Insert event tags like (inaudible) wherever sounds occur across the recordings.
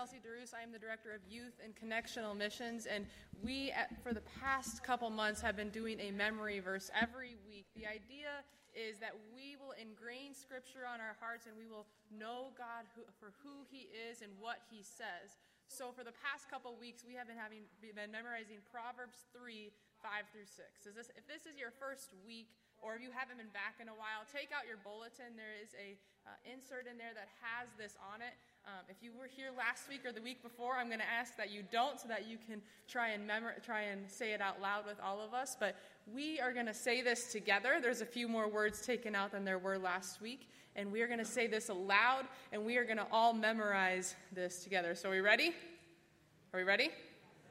Kelsey DeRoos. I am the Director of Youth and Connectional Missions, and we, at, for the past couple months, have been doing a memory verse every week. The idea is that we will ingrain Scripture on our hearts and we will know God who, for who He is and what He says. So, for the past couple weeks, we have been having been memorizing Proverbs 3 5 through 6. Is this, if this is your first week, or if you haven't been back in a while, take out your bulletin. There is a uh, insert in there that has this on it. Um, if you were here last week or the week before, I'm going to ask that you don't so that you can try and, try and say it out loud with all of us. But we are going to say this together. There's a few more words taken out than there were last week. And we are going to say this aloud, and we are going to all memorize this together. So, are we ready? Are we ready?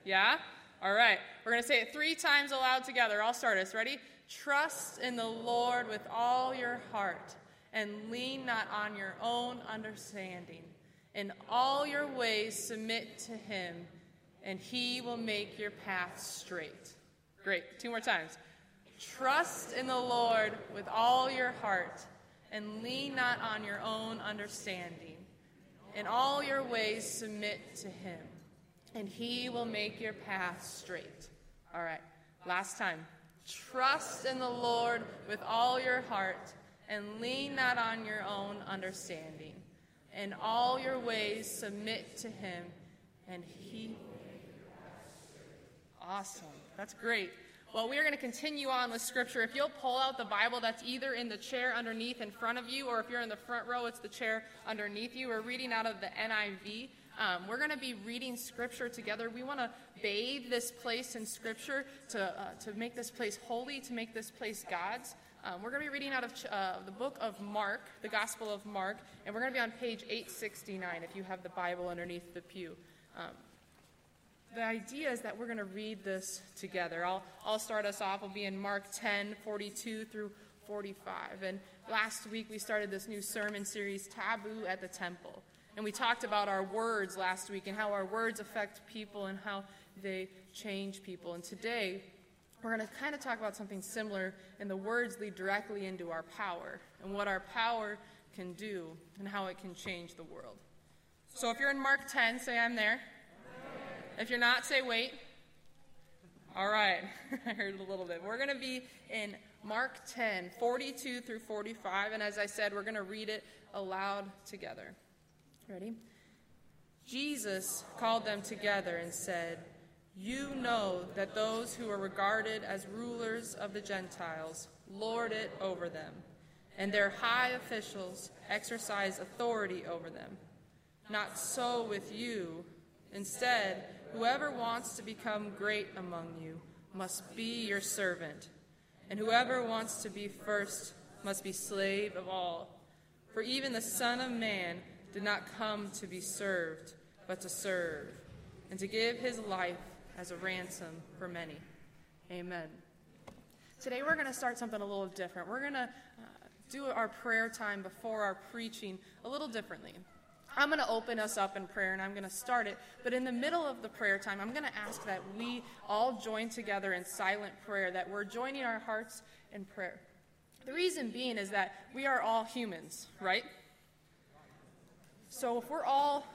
Yeah? All right. We're going to say it three times aloud together. I'll start us. Ready? Trust in the Lord with all your heart, and lean not on your own understanding. In all your ways, submit to him, and he will make your path straight. Great. Two more times. Trust in the Lord with all your heart, and lean not on your own understanding. In all your ways, submit to him, and he will make your path straight. All right. Last time. Trust in the Lord with all your heart, and lean not on your own understanding. In all your ways, submit to him, and he. Awesome. That's great. Well, we are going to continue on with Scripture. If you'll pull out the Bible that's either in the chair underneath in front of you, or if you're in the front row, it's the chair underneath you. We're reading out of the NIV. Um, we're going to be reading Scripture together. We want to bathe this place in Scripture to, uh, to make this place holy, to make this place God's. Um, we're going to be reading out of uh, the book of Mark, the Gospel of Mark, and we're going to be on page 869 if you have the Bible underneath the pew. Um, the idea is that we're going to read this together. I'll, I'll start us off. We'll be in Mark 10, 42 through 45. And last week we started this new sermon series, Taboo at the Temple. And we talked about our words last week and how our words affect people and how they change people. And today we're going to kind of talk about something similar, and the words lead directly into our power and what our power can do and how it can change the world. So if you're in Mark 10, say I'm there. If you're not, say wait. All right, (laughs) I heard a little bit. We're going to be in Mark 10, 42 through 45, and as I said, we're going to read it aloud together. Ready? Jesus called them together and said, you know that those who are regarded as rulers of the Gentiles lord it over them, and their high officials exercise authority over them. Not so with you. Instead, whoever wants to become great among you must be your servant, and whoever wants to be first must be slave of all. For even the Son of Man did not come to be served, but to serve, and to give his life as a ransom for many. Amen. Today we're going to start something a little different. We're going to uh, do our prayer time before our preaching a little differently. I'm going to open us up in prayer and I'm going to start it. But in the middle of the prayer time, I'm going to ask that we all join together in silent prayer, that we're joining our hearts in prayer. The reason being is that we are all humans, right? So if we're all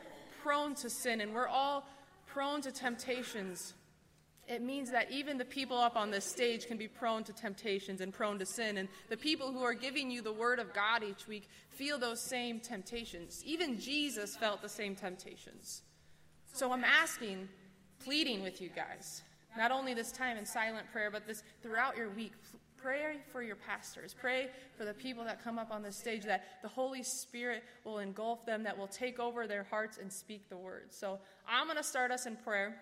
prone to sin and we're all prone to temptations, it means that even the people up on this stage can be prone to temptations and prone to sin. And the people who are giving you the word of God each week feel those same temptations. Even Jesus felt the same temptations. So I'm asking, pleading with you guys, not only this time in silent prayer, but this throughout your week, pray for your pastors. Pray for the people that come up on this stage that the Holy Spirit will engulf them, that will take over their hearts and speak the word. So I'm going to start us in prayer.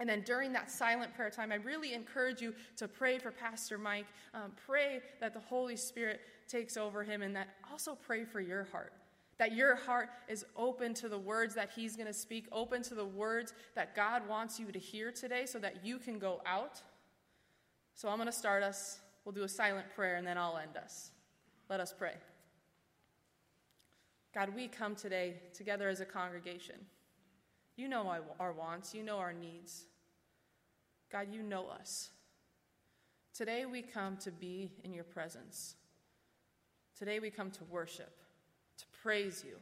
And then during that silent prayer time, I really encourage you to pray for Pastor Mike. Um, pray that the Holy Spirit takes over him, and that also pray for your heart. That your heart is open to the words that he's going to speak, open to the words that God wants you to hear today so that you can go out. So I'm going to start us We'll do a silent prayer and then I'll end us. Let us pray. God, we come today together as a congregation. You know our wants, you know our needs. God, you know us. Today we come to be in your presence. Today we come to worship, to praise you.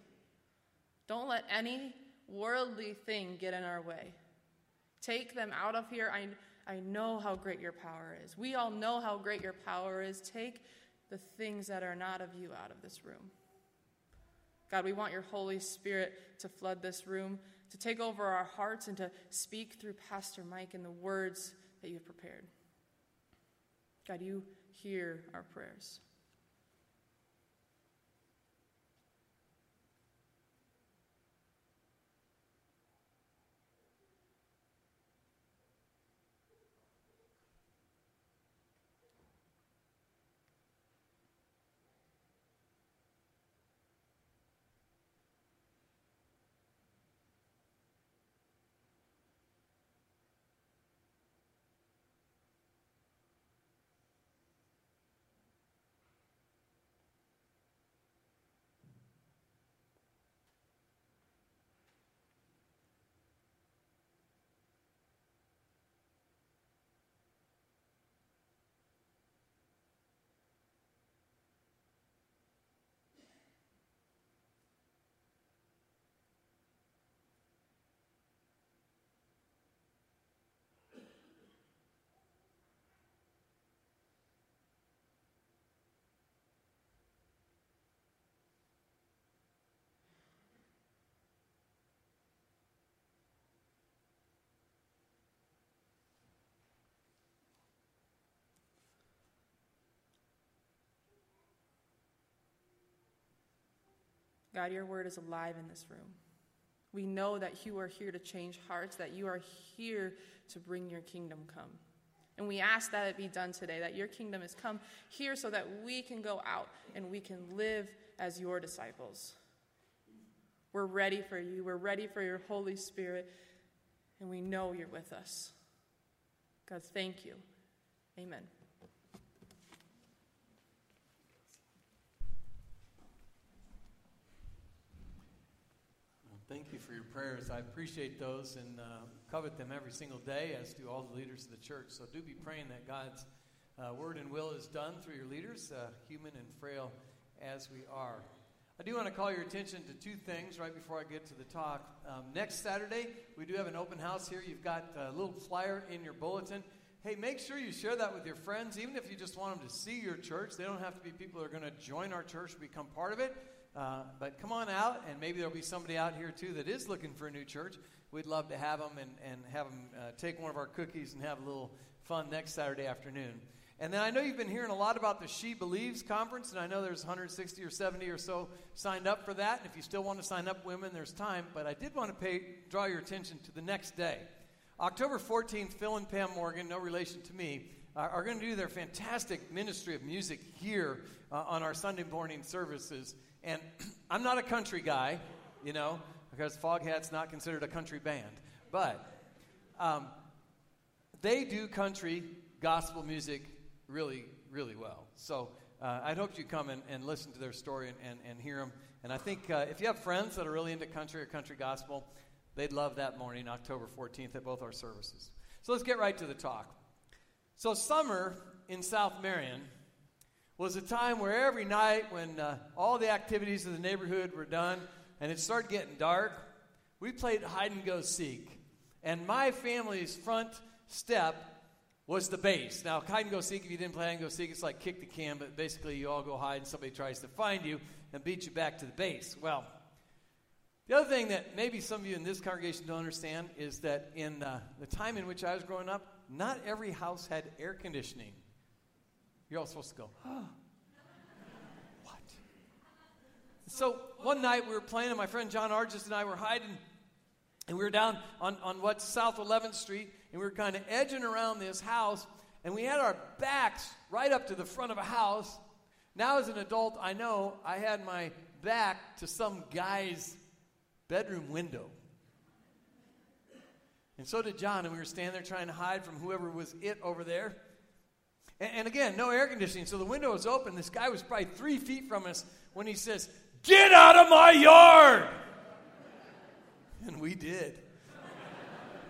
Don't let any worldly thing get in our way. Take them out of here. I, I know how great your power is. We all know how great your power is. Take the things that are not of you out of this room. God, we want your Holy Spirit to flood this room, to take over our hearts, and to speak through Pastor Mike in the words that you've prepared. God, you hear our prayers. God, your word is alive in this room. We know that you are here to change hearts, that you are here to bring your kingdom come. And we ask that it be done today, that your kingdom has come here so that we can go out and we can live as your disciples. We're ready for you. We're ready for your Holy Spirit, and we know you're with us. God, thank you. Amen. Thank you for your prayers. I appreciate those and uh, covet them every single day, as do all the leaders of the church. So do be praying that God's uh, word and will is done through your leaders, uh, human and frail as we are. I do want to call your attention to two things right before I get to the talk. Um, next Saturday, we do have an open house here. You've got a little flyer in your bulletin. Hey, make sure you share that with your friends, even if you just want them to see your church. They don't have to be people that are going to join our church, become part of it. Uh, but come on out, and maybe there'll be somebody out here too that is looking for a new church. We'd love to have them and, and have them uh, take one of our cookies and have a little fun next Saturday afternoon. And then I know you've been hearing a lot about the She Believes conference, and I know there's 160 or 70 or so signed up for that. And if you still want to sign up, women, there's time. But I did want to pay, draw your attention to the next day. October 14th, Phil and Pam Morgan, no relation to me, are going to do their fantastic ministry of music here uh, on our Sunday morning services. And (clears throat) I'm not a country guy, you know, because Foghat's not considered a country band. But um, they do country gospel music really, really well. So uh, I'd hope you come and, and, listen to their story and, and, and hear them. And I think uh, if you have friends that are really into country or country gospel, they'd love that morning, October 14th, at both our services. So let's get right to the talk. So, summer in South Marion was a time where every night, when uh, all the activities of the neighborhood were done and it started getting dark, we played hide and go seek. And my family's front step was the base. Now, hide and go seek, if you didn't play hide and go seek, it's like kick the can, but basically you all go hide and somebody tries to find you and beat you back to the base. Well, the other thing that maybe some of you in this congregation don't understand is that in uh, the time in which I was growing up, not every house had air conditioning. You're all supposed to go, oh, (gasps) what? So one night we were playing, and my friend John Argis and I were hiding, and we were down on, on what's South 11th Street, and we were kind of edging around this house, and we had our backs right up to the front of a house. Now, as an adult, I know I had my back to some guy's bedroom window. And so did John, and we were standing there trying to hide from whoever was it over there. And, and again, no air conditioning, so the window was open. This guy was probably three feet from us when he says, Get out of my yard! And we did.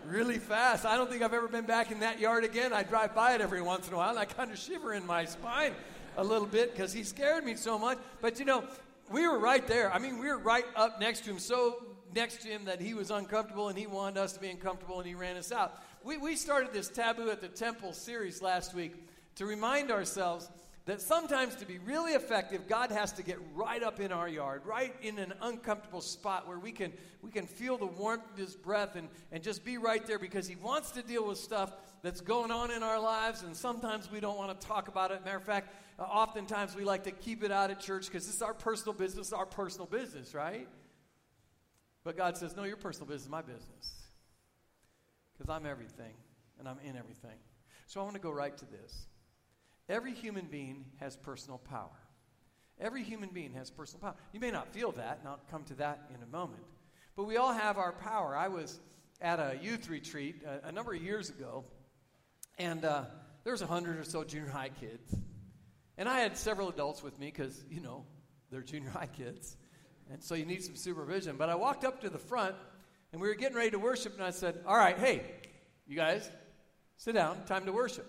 really fast. I don't think I've ever been back in that yard again. I drive by it every once in a while, and I kind of shiver in my spine a little bit because he scared me so much. But you know, we were right there. I mean, we were right up next to him, so next to him that he was uncomfortable and he wanted us to be uncomfortable and he ran us out. We, we started this Taboo at the Temple series last week to remind ourselves that sometimes to be really effective, God has to get right up in our yard, right in an uncomfortable spot where we can, we can feel the warmth of His breath and, and just be right there because He wants to deal with stuff that's going on in our lives, and sometimes we don't want to talk about it. Matter of fact, oftentimes we like to keep it out of church because it's our personal business, our personal business, right? But God says, No, your personal business is my business because I'm everything and I'm in everything. So I want to go right to this. Every human being has personal power. Every human being has personal power. You may not feel that, and I'll come to that in a moment. But we all have our power. I was at a youth retreat a, a number of years ago, and uh, there was a hundred or so junior high kids. And I had several adults with me because, you know, they're junior high kids. And so you need some supervision. But I walked up to the front, and we were getting ready to worship, and I said, All right, hey, you guys, sit down, time to worship.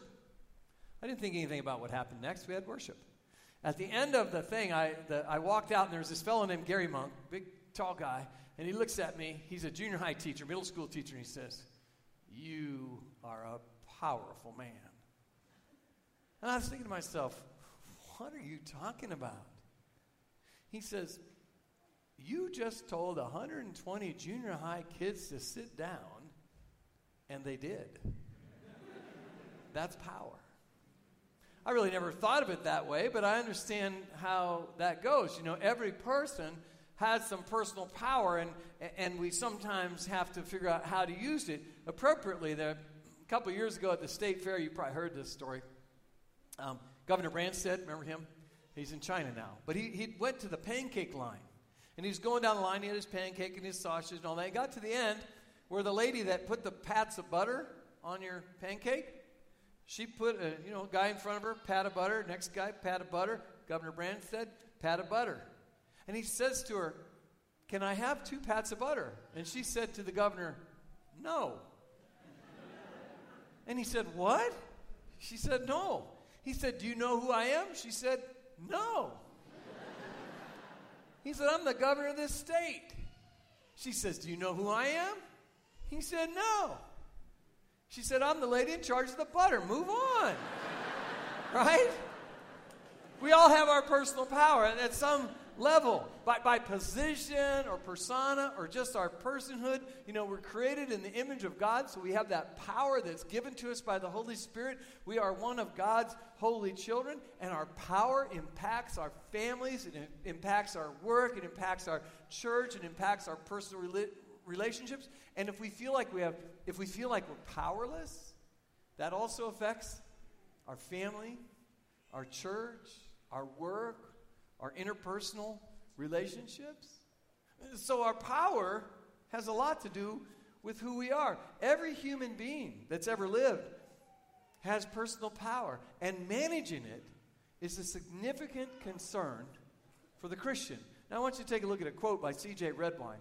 I didn't think anything about what happened next. We had worship. At the end of the thing, I, the, I walked out, and there was this fellow named Gary Monk, big, tall guy, and he looks at me. He's a junior high teacher, middle school teacher, and he says, You are a powerful man. And I was thinking to myself, What are you talking about? He says, You just told 120 junior high kids to sit down, and they did. That's power. I really never thought of it that way, but I understand how that goes. You know, every person has some personal power, and, and we sometimes have to figure out how to use it appropriately. There, a couple years ago at the state fair, you probably heard this story. Um, Governor Branstad, remember him? He's in China now. But he, he went to the pancake line. And he's going down the line. He had his pancake and his sausage and all that. He got to the end where the lady that put the pats of butter on your pancake, she put a you know guy in front of her, pat of butter. Next guy, pat of butter. Governor Branstad, pat of butter. And he says to her, "Can I have two pats of butter?" And she said to the governor, "No." (laughs) and he said, "What?" She said, "No." He said, "Do you know who I am?" She said, "No." He said, "I'm the governor of this state." She says, "Do you know who I am?" He said, "No." She said, I'm the lady in charge of the butter. Move on. (laughs) right? We all have our personal power and at some level, by, by position or persona or just our personhood. You know, we're created in the image of God, so we have that power that's given to us by the Holy Spirit. We are one of God's holy children, and our power impacts our families, it impacts our work, it impacts our church, it impacts our personal rela- relationships. And if we feel like we have, if we feel like we're powerless, that also affects our family, our church, our work, our interpersonal relationships. So our power has a lot to do with who we are. Every human being that's ever lived has personal power, and managing it is a significant concern for the Christian. Now, I want you to take a look at a quote by C.J. Redwine.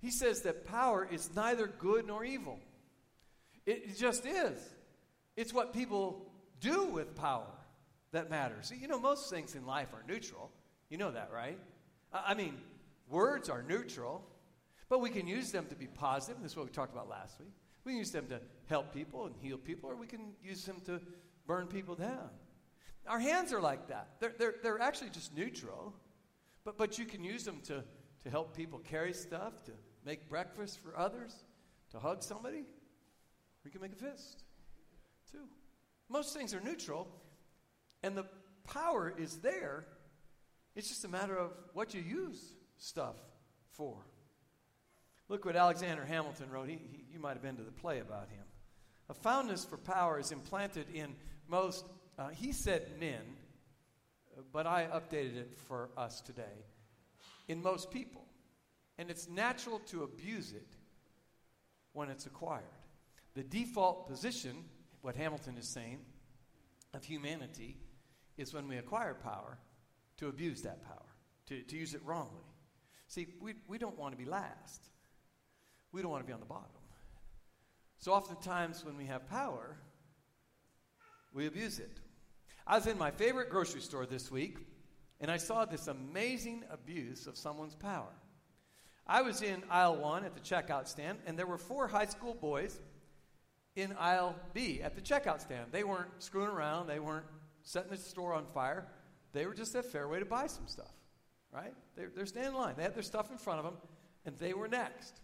He says that power is neither good nor evil. It just is. It's what people do with power that matters. You know, most things in life are neutral. You know that, right? I mean, words are neutral, but we can use them to be positive. This is what we talked about last week. We can use them to help people and heal people, or we can use them to burn people down. Our hands are like that. They're, they're, they're actually just neutral, but, but you can use them to, to help people carry stuff, to make breakfast for others, to hug somebody, we can make a fist too. Most things are neutral, and the power is there. It's just a matter of what you use stuff for. Look what Alexander Hamilton wrote. He, he, you might have been to the play about him. A fondness for power is implanted in most, uh, he said men, but I updated it for us today, in most people. And it's natural to abuse it when it's acquired. The default position, what Hamilton is saying, of humanity is when we acquire power to abuse that power, to, to use it wrongly. See, we, we don't want to be last, we don't want to be on the bottom. So oftentimes when we have power, we abuse it. I was in my favorite grocery store this week, and I saw this amazing abuse of someone's power. I was in aisle one at the checkout stand, and there were four high school boys in aisle B at the checkout stand. They weren't screwing around, they weren't setting the store on fire. They were just at Fairway to buy some stuff, right? They're, they're standing in line. They had their stuff in front of them, and they were next.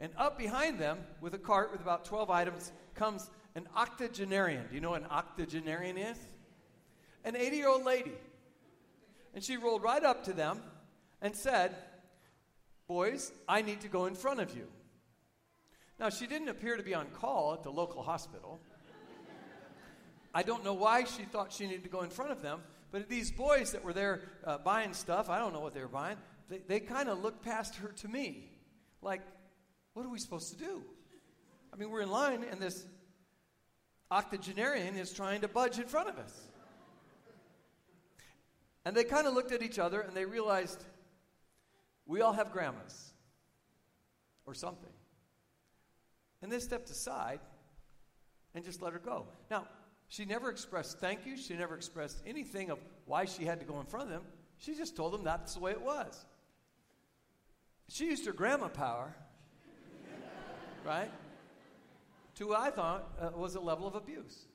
And up behind them, with a cart with about 12 items, comes an octogenarian. Do you know what an octogenarian is? An 80 year old lady. And she rolled right up to them and said, Boys, I need to go in front of you. Now, she didn't appear to be on call at the local hospital. I don't know why she thought she needed to go in front of them, but these boys that were there uh, buying stuff, I don't know what they were buying, they, they kind of looked past her to me. Like, what are we supposed to do? I mean, we're in line, and this octogenarian is trying to budge in front of us. And they kind of looked at each other and they realized we all have grandmas or something. And they stepped aside and just let her go. Now, she never expressed thank you. She never expressed anything of why she had to go in front of them. She just told them that's the way it was. She used her grandma power, (laughs) right? To what I thought uh, was a level of abuse.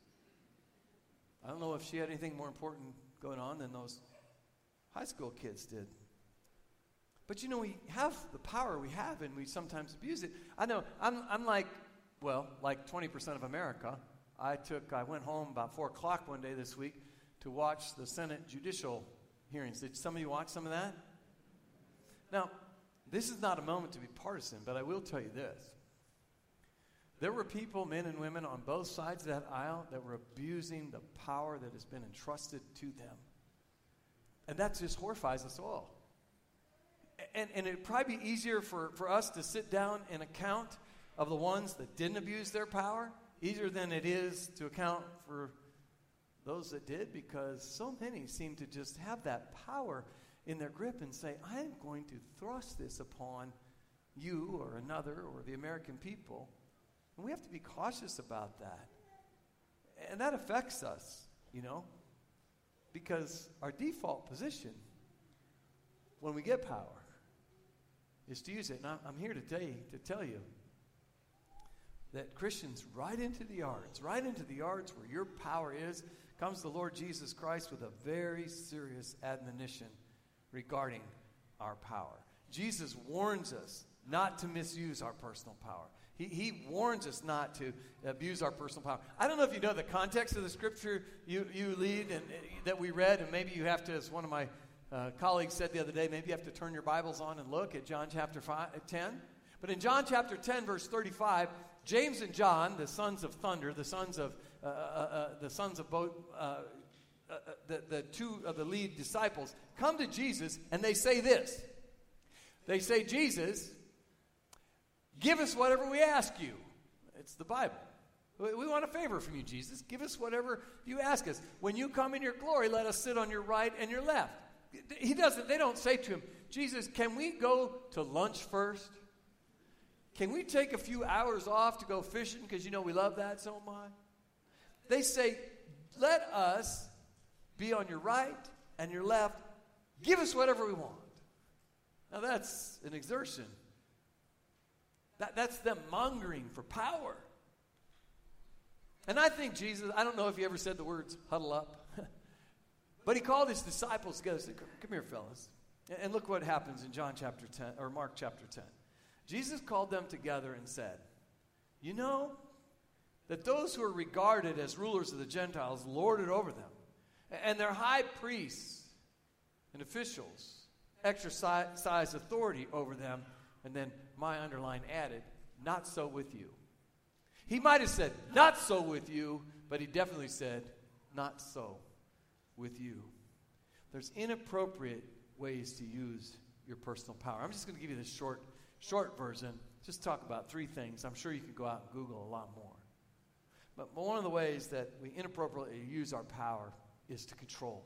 I don't know if she had anything more important going on than those high school kids did. But you know, we have the power we have and we sometimes abuse it. I know, I'm, I'm like, well, like 20% of America. I took, I went home about 4 o'clock one day this week to watch the Senate judicial hearings. Did some of you watch some of that? Now, this is not a moment to be partisan, but I will tell you this. There were people, men and women, on both sides of that aisle that were abusing the power that has been entrusted to them. And that just horrifies us all. And, and it'd probably be easier for, for us to sit down and account of the ones that didn't abuse their power, easier than it is to account for those that did, because so many seem to just have that power in their grip and say, I am going to thrust this upon you or another or the American people. And we have to be cautious about that. And that affects us, you know. Because our default position when we get power is to use it. And I'm here today to tell you that Christians, right into the yards, right into the yards where your power is, comes the Lord Jesus Christ with a very serious admonition regarding our power. Jesus warns us not to misuse our personal power. He, he warns us not to abuse our personal power. I don't know if you know the context of the scripture you, you lead and uh, that we read, and maybe you have to, as one of my uh, colleagues said the other day, maybe you have to turn your Bibles on and look at John chapter five, uh, 10. But in John chapter 10, verse 35, James and John, the sons of thunder, the sons of, uh, uh, uh the sons of both, the, the two of the lead disciples, come to Jesus and they say this. They say, Jesus, Give us whatever we ask you. It's the Bible. We want a favor from you, Jesus. Give us whatever you ask us. When you come in your glory, let us sit on your right and your left. He doesn't, they don't say to him, Jesus, can we go to lunch first? Can we take a few hours off to go fishing because you know we love that so much? They say, let us be on your right and your left. Give us whatever we want. Now that's an exertion that, that's them mongering for power. And I think Jesus, I don't know if he ever said the words huddle up, (laughs) but he called his disciples together and said, Come here, fellas. And look what happens in John chapter 10, or Mark chapter 10. Jesus called them together and said, You know that those who are regarded as rulers of the Gentiles lord it over them, and their high priests and officials exercise authority over them, and then my underline added, not so with you. He might have said, not so with you, but he definitely said, not so with you. There's inappropriate ways to use your personal power. I'm just going to give you the short, short version. Just talk about three things. I'm sure you could go out and Google a lot more. But one of the ways that we inappropriately use our power is to control.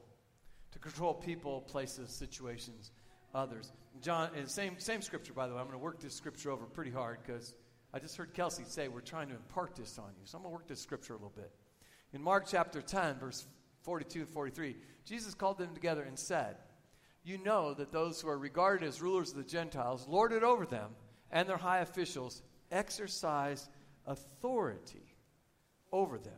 To control people, places, situations, others. John, and same, same scripture, by the way. I'm going to work this scripture over pretty hard because I just heard Kelsey say we're trying to impart this on you. So I'm going to work this scripture a little bit. In Mark chapter 10, verse 42 and 43, Jesus called them together and said, you know that those who are regarded as rulers of the Gentiles lord it over them, and their high officials exercise authority over them.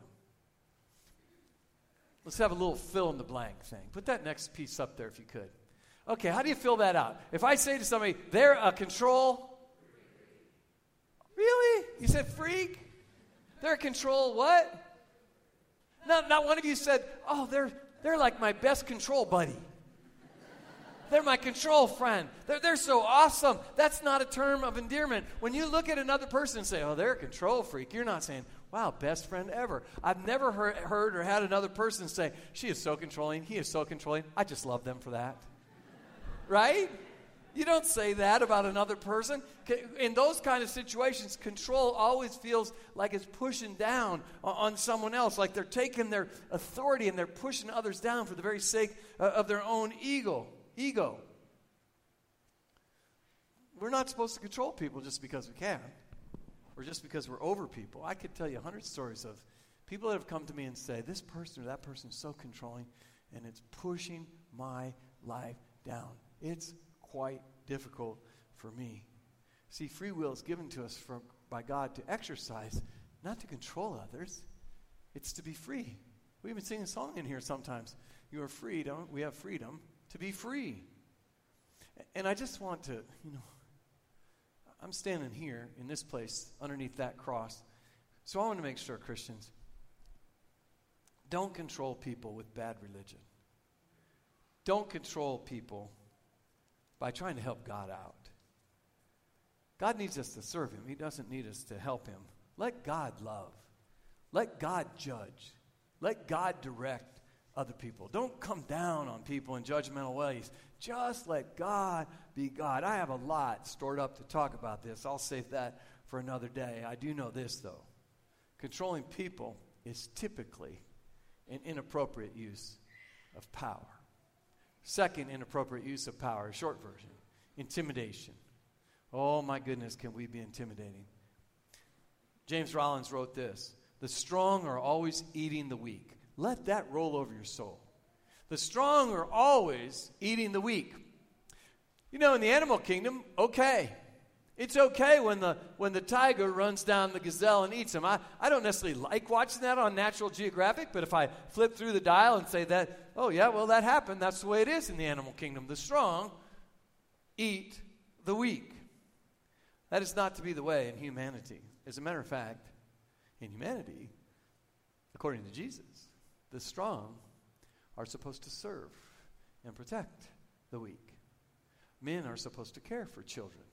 Let's have a little fill in the blank thing. Put that next piece up there if you could. Okay, how do you fill that out? If I say to somebody, they're a control. Really? You said freak? They're a control what? Not, not one of you said, oh, they're, they're like my best control buddy. They're my control friend. They're, they're so awesome. That's not a term of endearment. When you look at another person and say, oh, they're a control freak, you're not saying, wow, best friend ever. I've never heard, heard or had another person say, she is so controlling, he is so controlling. I just love them for that. right? You don't say that about another person. In those kind of situations, control always feels like it's pushing down on someone else, like they're taking their authority and they're pushing others down for the very sake of their own ego. Ego. We're not supposed to control people just because we can, or just because we're over people. I could tell you a hundred stories of people that have come to me and say, "This person or that person is so controlling, and it's pushing my life down." It's quite difficult for me. See, free will is given to us by God to exercise, not to control others. It's to be free. We even sing a song in here sometimes. You are free, don't we? have freedom to be free. And I just want to, you know, I'm standing here in this place underneath that cross. So I want to make sure, Christians, don't control people with bad religion. Don't control people by trying to help God out. God needs us to serve Him, He doesn't need us to help Him. Let God love, let God judge, let God direct other people. Don't come down on people in judgmental ways. Just let God be God. I have a lot stored up to talk about this. I'll save that for another day. I do know this, though controlling people is typically an inappropriate use of power. Second inappropriate use of power, short version, intimidation. Oh my goodness, can we be intimidating? James Rollins wrote this The strong are always eating the weak. Let that roll over your soul. The strong are always eating the weak. You know, in the animal kingdom, okay. It's okay when the, when the tiger runs down the gazelle and eats him. I, I don't necessarily like watching that on Natural Geographic, but if I flip through the dial and say that, oh, yeah, well, that happened, that's the way it is in the animal kingdom. The strong eat the weak. That is not to be the way in humanity. As a matter of fact, in humanity, according to Jesus, the strong are supposed to serve and protect the weak. Men are supposed to care for children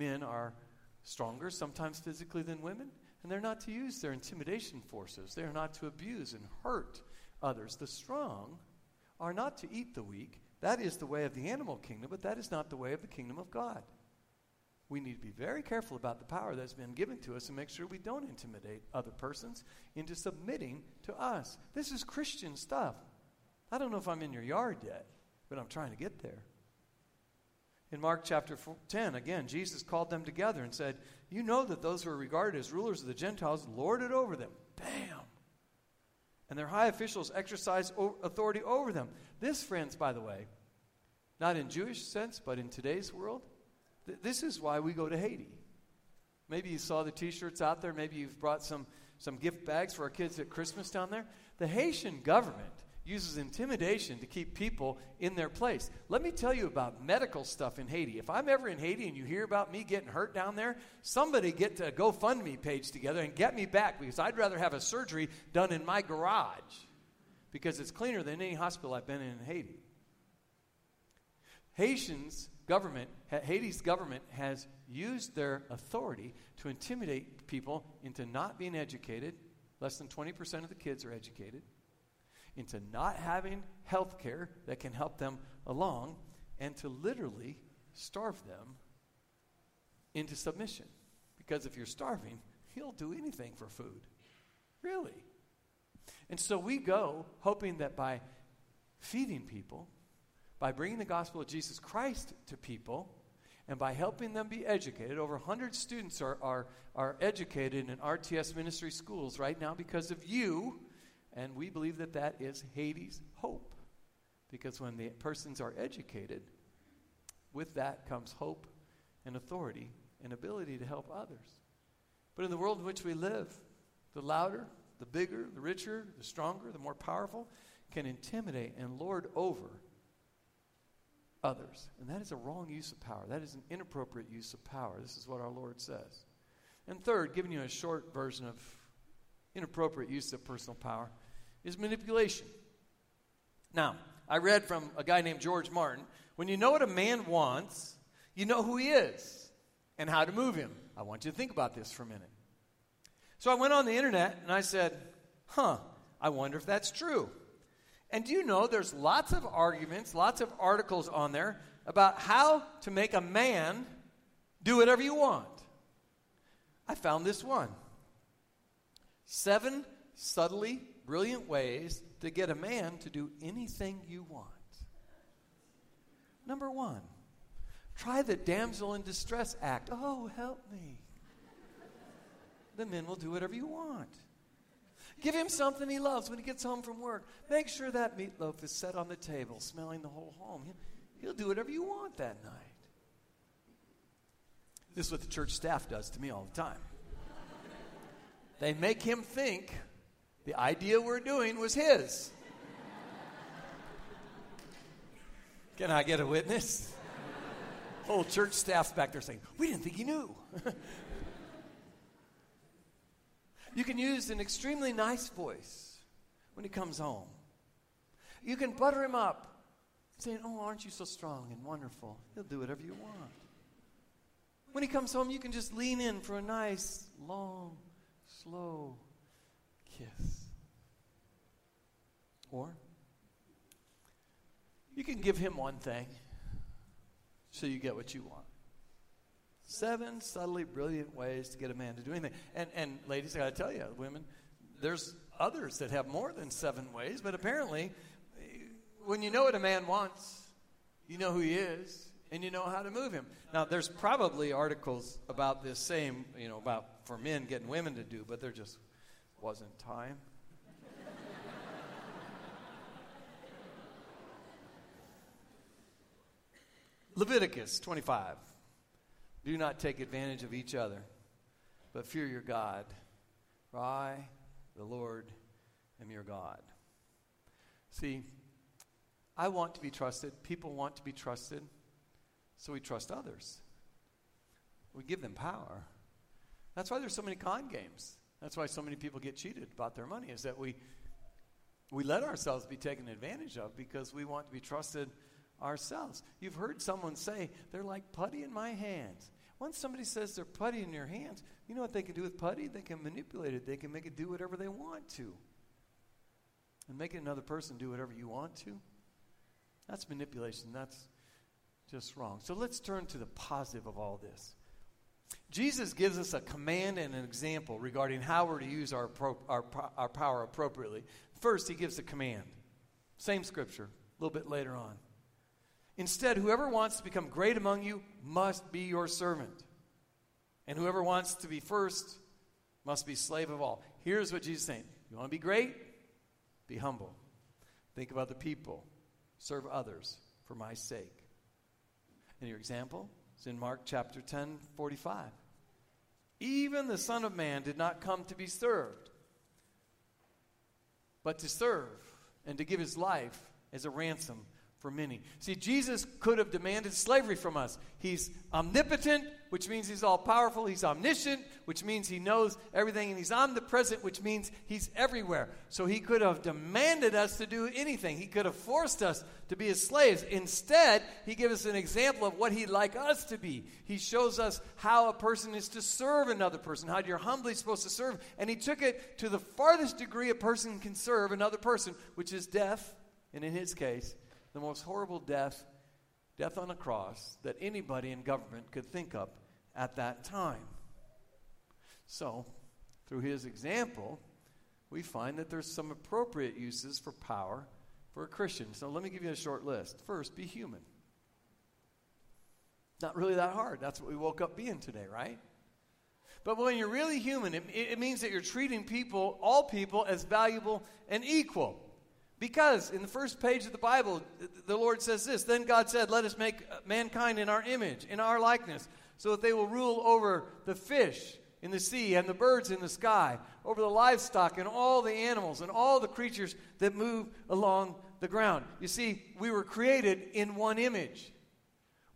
men are stronger, sometimes physically, than women, and they're not to use their intimidation forces. They are not to abuse and hurt others. The strong are not to eat the weak. That is the way of the animal kingdom, but that is not the way of the kingdom of God. We need to be very careful about the power that's been given to us and make sure we don't intimidate other persons into submitting to us. This is Christian stuff. I don't know if I'm in your yard yet, but I'm trying to get there. In Mark chapter 10, again, Jesus called them together and said, You know that those who are regarded as rulers of the Gentiles lord it over them. Bam! And their high officials exercise authority over them. This, friends, by the way, not in Jewish sense, but in today's world, th- this is why we go to Haiti. Maybe you saw the t shirts out there. Maybe you've brought some, some gift bags for our kids at Christmas down there. The Haitian government uses intimidation to keep people in their place. Let me tell you about medical stuff in Haiti. If I'm ever in Haiti and you hear about me getting hurt down there, somebody get a GoFundMe page together and get me back because I'd rather have a surgery done in my garage because it's cleaner than any hospital I've been in in Haiti. Haitians government, Haiti's government has used their authority to intimidate people into not being educated. Less than 20% of the kids are educated into not having health care that can help them along and to literally starve them into submission. Because if you're starving, he'll do anything for food. Really. And so we go hoping that by feeding people, by bringing the gospel of Jesus Christ to people, and by helping them be educated, over 100 students are, are, are educated in RTS ministry schools right now because of you and we believe that that is Haiti's hope. Because when the persons are educated, with that comes hope and authority and ability to help others. But in the world in which we live, the louder, the bigger, the richer, the stronger, the more powerful can intimidate and lord over others. And that is a wrong use of power. That is an inappropriate use of power. This is what our Lord says. And third, giving you a short version of inappropriate use of personal power, is manipulation. Now, I read from a guy named George Martin when you know what a man wants, you know who he is and how to move him. I want you to think about this for a minute. So I went on the internet and I said, huh, I wonder if that's true. And do you know there's lots of arguments, lots of articles on there about how to make a man do whatever you want? I found this one seven subtly brilliant ways to get a man to do anything you want. Number one, try the damsel in distress act. Oh, help me. the men will do whatever you want. Give him something he loves when he gets home from work. Make sure that meatloaf is set on the table, smelling the whole home. He'll, do whatever you want that night. This is what the church staff does to me all the time. they make him think the idea we're doing was his. Can I get a witness? Whole church staff's back there saying, We didn't think he knew. (laughs) you can use an extremely nice voice when he comes home. You can butter him up, saying, Oh, aren't you so strong and wonderful? He'll do whatever you want. When he comes home, you can just lean in for a nice, long, slow kiss. Or you can give him one thing so you get what you want. Seven subtly brilliant ways to get a man to do anything. And, and ladies, I got to tell you, women, there's others that have more than seven ways, but apparently, when you know what a man wants, you know who he is, and you know how to move him. Now, there's probably articles about this same, you know, about for men getting women to do, but there just wasn't time. (laughs) Leviticus 25. Do not take advantage of each other, but fear your God. For I, the Lord, am your God. See, I want to be trusted. People want to be trusted. So we trust others. We give them power. That's why there's so many con games. That's why so many people get cheated about their money, is that we, we let ourselves be taken advantage of because we want to be trusted ourselves. You've heard someone say, they're like putty in my hands. Once somebody says they're putty in your hands, you know what they can do with putty? They can manipulate it, they can make it do whatever they want to. And make another person do whatever you want to. That's manipulation. That's just wrong. So let's turn to the positive of all this. Jesus gives us a command and an example regarding how we're to use our, our, our power appropriately. First, he gives a command. Same scripture, a little bit later on. Instead, whoever wants to become great among you must be your servant. And whoever wants to be first must be slave of all. Here's what Jesus is saying You want to be great? Be humble. Think of other people. Serve others for my sake. And your example is in Mark chapter 10, 45. Even the Son of Man did not come to be served, but to serve and to give his life as a ransom for many. See, Jesus could have demanded slavery from us. He's omnipotent, which means he's all powerful. He's omniscient, which means he knows everything. And he's omnipresent, which means he's everywhere. So he could have demanded us to do anything. He could have forced us to be his slaves. Instead, he gives us an example of what he'd like us to be. He shows us how a person is to serve another person, how you're humbly supposed to serve. And he took it to the farthest degree a person can serve another person, which is death. And in his case, the most horrible death, death on a cross, that anybody in government could think of at that time. So, through his example, we find that there's some appropriate uses for power for a Christian. So, let me give you a short list. First, be human. Not really that hard. That's what we woke up being today, right? But when you're really human, it, it means that you're treating people, all people, as valuable and equal. Because in the first page of the Bible, the Lord says this Then God said, Let us make mankind in our image, in our likeness, so that they will rule over the fish in the sea and the birds in the sky, over the livestock and all the animals and all the creatures that move along the ground. You see, we were created in one image.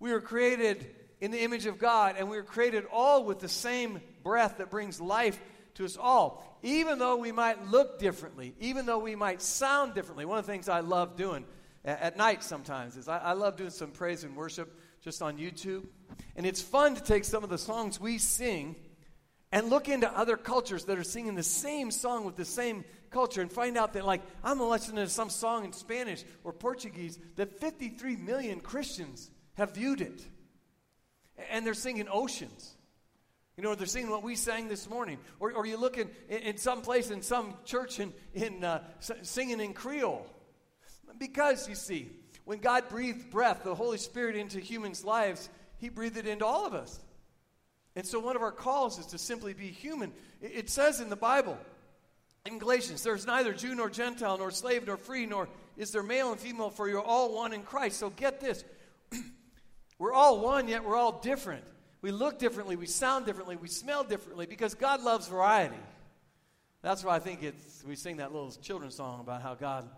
We were created in the image of God, and we were created all with the same breath that brings life to us all. Even though we might look differently, even though we might sound differently. One of the things I love doing at, night sometimes is I, I love doing some praise and worship just on YouTube. And it's fun to take some of the songs we sing and look into other cultures that are singing the same song with the same culture and find out that, like, I'm listening to some song in Spanish or Portuguese that 53 million Christians have viewed it. And they're singing oceans. You know, they're singing what we sang this morning. Or, or you look in, in some place in some church in, in uh, singing in Creole. Because, you see, when God breathed breath, the Holy Spirit, into humans' lives, He breathed it into all of us. And so one of our calls is to simply be human. It says in the Bible, in Galatians, there's neither Jew nor Gentile, nor slave nor free, nor is there male and female, for you're all one in Christ. So get this. (clears throat) we're all one, yet we're all different. We look differently, we sound differently, we smell differently because God loves variety. That's why I think it's, we sing that little children's song about how God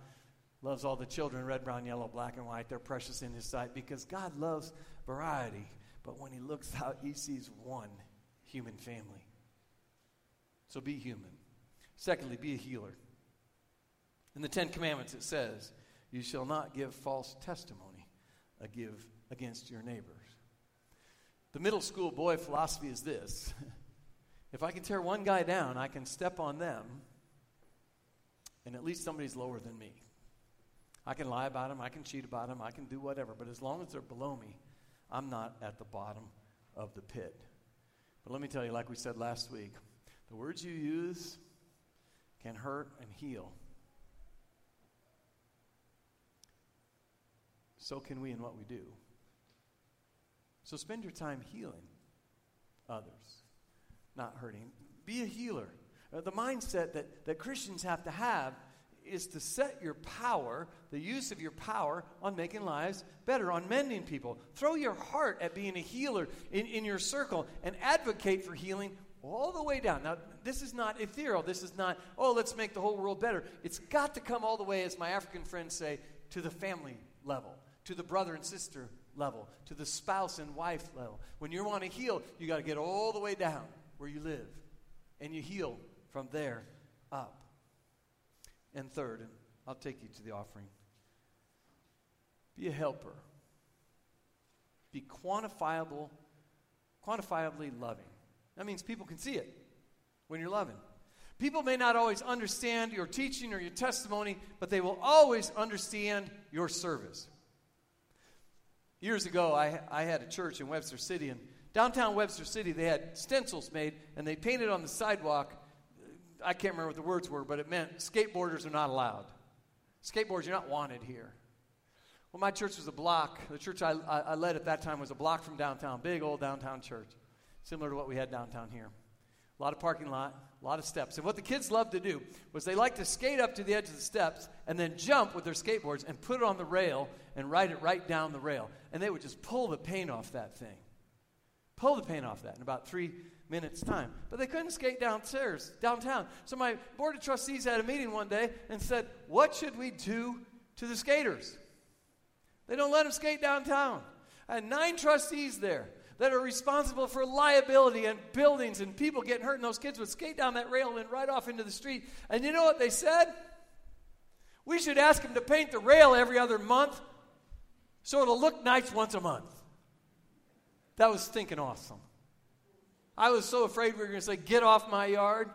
loves all the children red, brown, yellow, black, and white. They're precious in His sight because God loves variety. But when he looks (laughs) out, he sees one human family. So be human. Secondly, be a healer. In the Ten Commandments, it says, You shall not give false testimony uh, against your neighbors. The middle school boy philosophy is this (laughs) if I can tear one guy down, I can step on them, and at least somebody's lower than me. I can lie about them, I can cheat about them, I can do whatever, but as long as they're below me, I'm not at the bottom of the pit. But let me tell you, like we said last week, the words you use can hurt and heal. So can we in what we do. So spend your time healing others, not hurting. Be a healer. Uh, the mindset that, that Christians have to have is to set your power, the use of your power, on making lives better, on mending people. Throw your heart at being a healer in, in your circle and advocate for healing all the way down. Now, this is not ethereal. This is not, oh, let's make the whole world better. It's got to come all the way, as my African friends say, to the family level, to the brother and sister level, to the spouse and wife level. When you want to heal, you got to get all the way down where you live, and you heal from there up. And third, and I'll take you to the offering, be a helper. Be quantifiable, quantifiably loving. That means people can see it when you're loving. People may not always understand your teaching or your testimony, but they will always understand your service. Years ago, I, I had a church in Webster City, and downtown Webster City, they had stencils made, and they painted on the sidewalk I can't remember what the words were, but it meant skateboarders are not allowed. Skateboards, you're not wanted here. Well, my church was a block. The church I, I, I led at that time was a block from downtown, big old downtown church, similar to what we had downtown here. A lot of parking lot, a lot of steps. And what the kids loved to do was they liked to skate up to the edge of the steps and then jump with their skateboards and put it on the rail and ride it right down the rail. And they would just pull the paint off that thing. Pull the paint off that in about three, minutes' time. But they couldn't skate downstairs, downtown. So my board of trustees had a meeting one day and said, What should we do to the skaters? They don't let them skate downtown. I had nine trustees there that are responsible for liability and buildings and people getting hurt, and those kids would skate down that rail and right off into the street. And you know what they said? We should ask them to paint the rail every other month so it'll look nice once a month. That was thinking awesome. I was so afraid we were going to say, Get off my yard.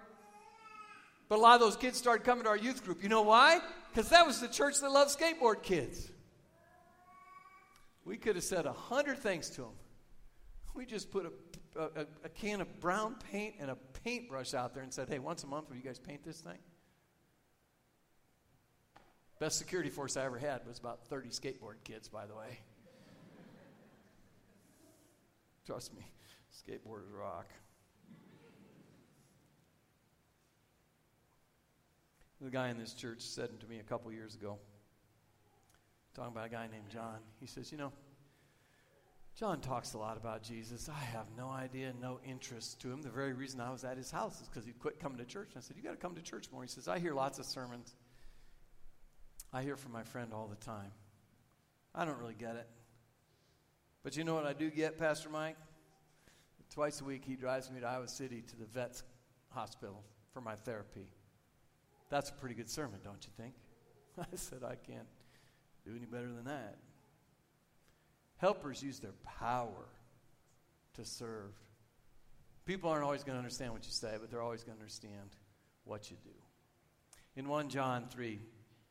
But a lot of those kids started coming to our youth group. You know why? Because that was the church that loved skateboard kids. We could have said a hundred things to them. We just put a, a, a, can of brown paint and a paintbrush out there and said, hey, once a month, will you guys paint this thing? Best security force I ever had was about 30 skateboard kids, by the way. (laughs) Trust me. Skateboarders rock. The guy in this church said to me a couple years ago, talking about a guy named John. He says, You know, John talks a lot about Jesus. I have no idea, no interest to him. The very reason I was at his house is because he'd quit coming to church. And I said, You got to come to church more. He says, I hear lots of sermons. I hear from my friend all the time. I don't really get it. But you know what I do get, Pastor Mike? Twice a week, he drives me to Iowa City to the vet's hospital for my therapy. That's a pretty good sermon, don't you think? (laughs) I said, I can't do any better than that. Helpers use their power to serve. People aren't always going to understand what you say, but they're always going to understand what you do. In 1 John 3,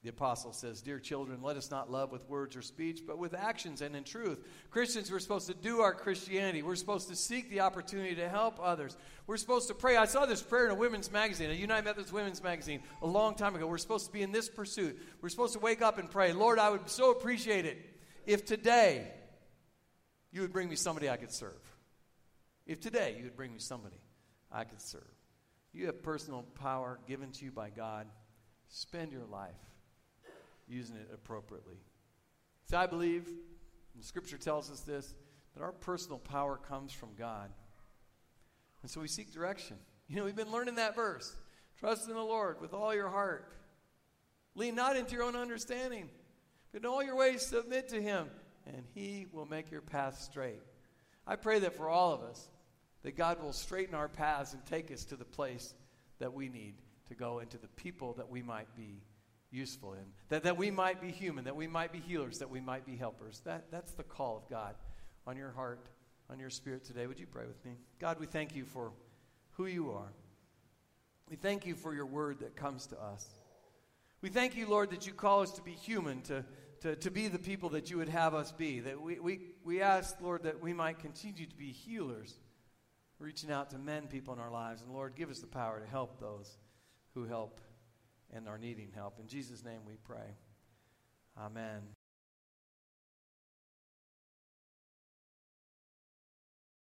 the apostle says, Dear children, let us not love with words or speech, but with actions and in truth. Christians, we're supposed to do our Christianity. We're supposed to seek the opportunity to help others. We're supposed to pray. I saw this prayer in a women's magazine, a United Methodist women's magazine, a long time ago. We're supposed to be in this pursuit. We're supposed to wake up and pray, Lord, I would so appreciate it if today you would bring me somebody I could serve. If today you would bring me somebody I could serve. You have personal power given to you by God. Spend your life using it appropriately. So I believe, and Scripture tells us this, that our personal power comes from God. And so we seek direction. You know, we've been learning that verse. Trust in the Lord with all your heart. Lean not into your own understanding, but in all your ways submit to Him, and He will make your path straight. I pray that for all of us, that God will straighten our paths and take us to the place that we need to go into the people that we might be useful in. That, that we might be human, that we might be healers, that we might be helpers. That, that's the call of God on your heart, on your spirit today. Would you pray with me? God, we thank you for who you are. We thank you for your word that comes to us. We thank you, Lord, that you call us to be human, to, to, to be the people that you would have us be. That we, we, we ask, Lord, that we might continue to be healers, reaching out to men, people in our lives. And Lord, give us the power to help those who help and are needing help. In Jesus' name we pray. Amen.